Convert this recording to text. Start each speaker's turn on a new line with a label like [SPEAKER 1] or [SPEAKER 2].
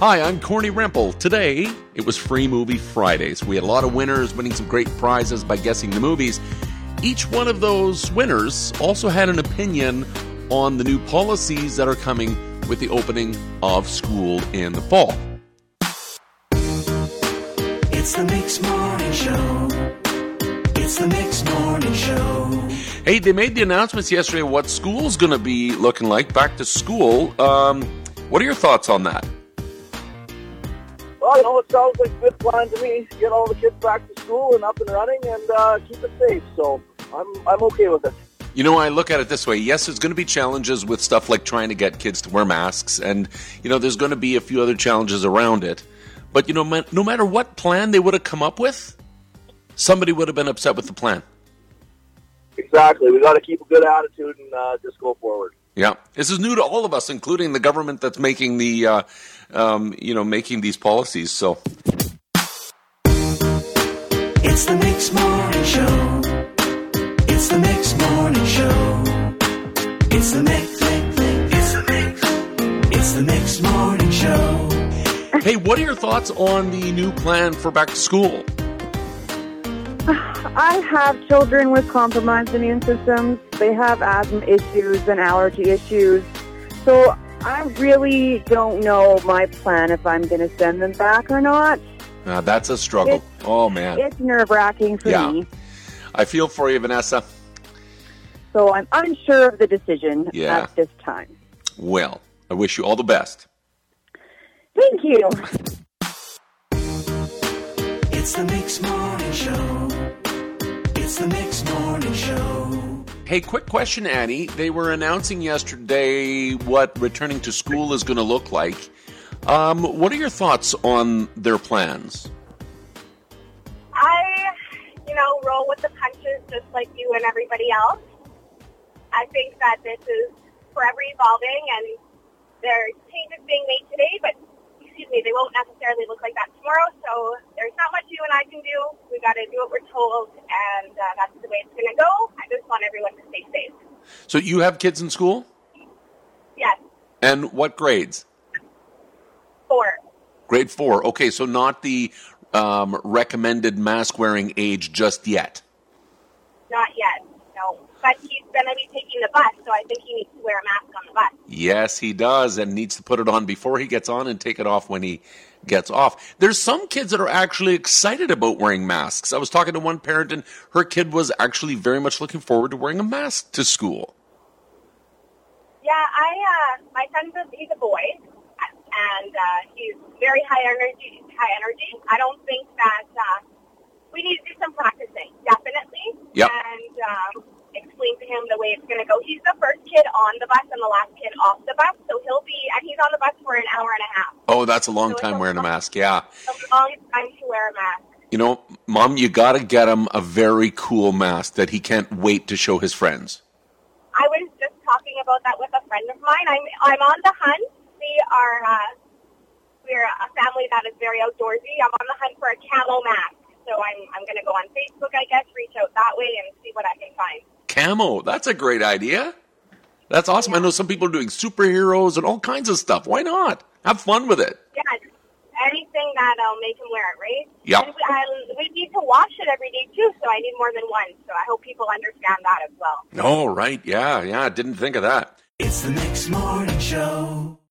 [SPEAKER 1] Hi, I'm Corny Rempel. Today, it was Free Movie Fridays. We had a lot of winners winning some great prizes by guessing the movies. Each one of those winners also had an opinion on the new policies that are coming with the opening of school in the fall.
[SPEAKER 2] It's the Mix Morning Show. It's the Mix Morning Show.
[SPEAKER 1] Hey, they made the announcements yesterday what school's going to be looking like, back to school. Um, what are your thoughts on that?
[SPEAKER 3] Well, you know, it sounds like a good plan to me. Get all the kids back to school and up and running and uh, keep it safe. So I'm, I'm okay with it.
[SPEAKER 1] You know, I look at it this way. Yes, there's going to be challenges with stuff like trying to get kids to wear masks, and, you know, there's going to be a few other challenges around it. But, you know, no matter what plan they would have come up with, somebody would have been upset with the plan.
[SPEAKER 3] Exactly. We got to keep a good attitude and uh, just go forward.
[SPEAKER 1] Yeah, this is new to all of us, including the government that's making the, uh, um, you know, making these policies. So,
[SPEAKER 2] It's the Mix Morning Show. It's the Mix Morning Show. It's the Mix, Mix, Mix. It's the Mix. It's the Mix Morning Show.
[SPEAKER 1] hey, what are your thoughts on the new plan for back to school?
[SPEAKER 4] I have children with compromised immune systems. They have asthma issues and allergy issues. So I really don't know my plan if I'm going to send them back or not.
[SPEAKER 1] Uh, that's a struggle.
[SPEAKER 4] It's-
[SPEAKER 1] oh man,
[SPEAKER 4] It's nerve wracking for
[SPEAKER 1] Yeah.
[SPEAKER 4] me.
[SPEAKER 1] I feel for you, Vanessa.
[SPEAKER 4] So I'm unsure of the decision
[SPEAKER 1] Yeah.
[SPEAKER 4] at this time.
[SPEAKER 1] Well, I wish you all the best.
[SPEAKER 4] Thank you.
[SPEAKER 2] It's the Mix Morning Show. It's the Mix Morning Show.
[SPEAKER 1] Hey, quick question, Annie. They were announcing yesterday what returning to school is going to look like. Um, what are your thoughts on their plans?
[SPEAKER 5] I, you know, roll with the punches just like you and everybody else. I think that this is forever evolving and there are changes being made today, but me, they won't necessarily look like that tomorrow. So there's not much you and I can do. We got to do what we're told, and uh, that's the way it's going to go. I just want everyone to stay safe.
[SPEAKER 1] So, you have kids in school?
[SPEAKER 5] Yes,
[SPEAKER 1] And what grades?
[SPEAKER 5] four.
[SPEAKER 1] Grade four. Okay, so not the um, recommended mask wearing age just yet.
[SPEAKER 5] Not yet, no. But going to be taking the bus, so I think he needs to wear a mask on the bus.
[SPEAKER 1] Yes, he does, and needs to put it on before he gets on and take it off when he gets off. There's some kids that are actually excited about wearing masks. I was talking to one parent, and her kid was actually very much looking forward to wearing a mask to school.
[SPEAKER 5] Yeah, I uh, my son's a, he's a boy, and uh, he's very high energy. High energy. I don't think that uh, we need to do some practicing, definitely,
[SPEAKER 1] Yep.
[SPEAKER 5] and um, explain to him the way it's going to go. He's the first kid on the bus and the last kid off the bus, so he'll be and he's on the bus for an hour and a half.
[SPEAKER 1] Oh, that's a long
[SPEAKER 5] So
[SPEAKER 1] time wearing a mask. Yeah.
[SPEAKER 5] A long time to wear a mask.
[SPEAKER 1] You know, mom, you got to get him a very cool mask that he can't wait to show his friends.
[SPEAKER 5] I was just talking about that with a friend of mine. I'm I'm on the hunt. We are uh, we're a family that is very outdoorsy. I'm on the hunt for a camo mask. So I'm I'm going to go on Facebook, I guess, reach out that way and see what I can find.
[SPEAKER 1] Camo, that's a great idea. That's awesome. I know some people are doing superheroes and all kinds of stuff. Why not? Have fun with it.
[SPEAKER 5] Yeah, anything that'll make him wear it, right?
[SPEAKER 1] Yeah.
[SPEAKER 5] And we, we need to wash it every day too, so I need more than one. So I hope people understand that as well.
[SPEAKER 1] Oh, right. Yeah, yeah. I didn't think of that.
[SPEAKER 2] It's the Mix Morning Show.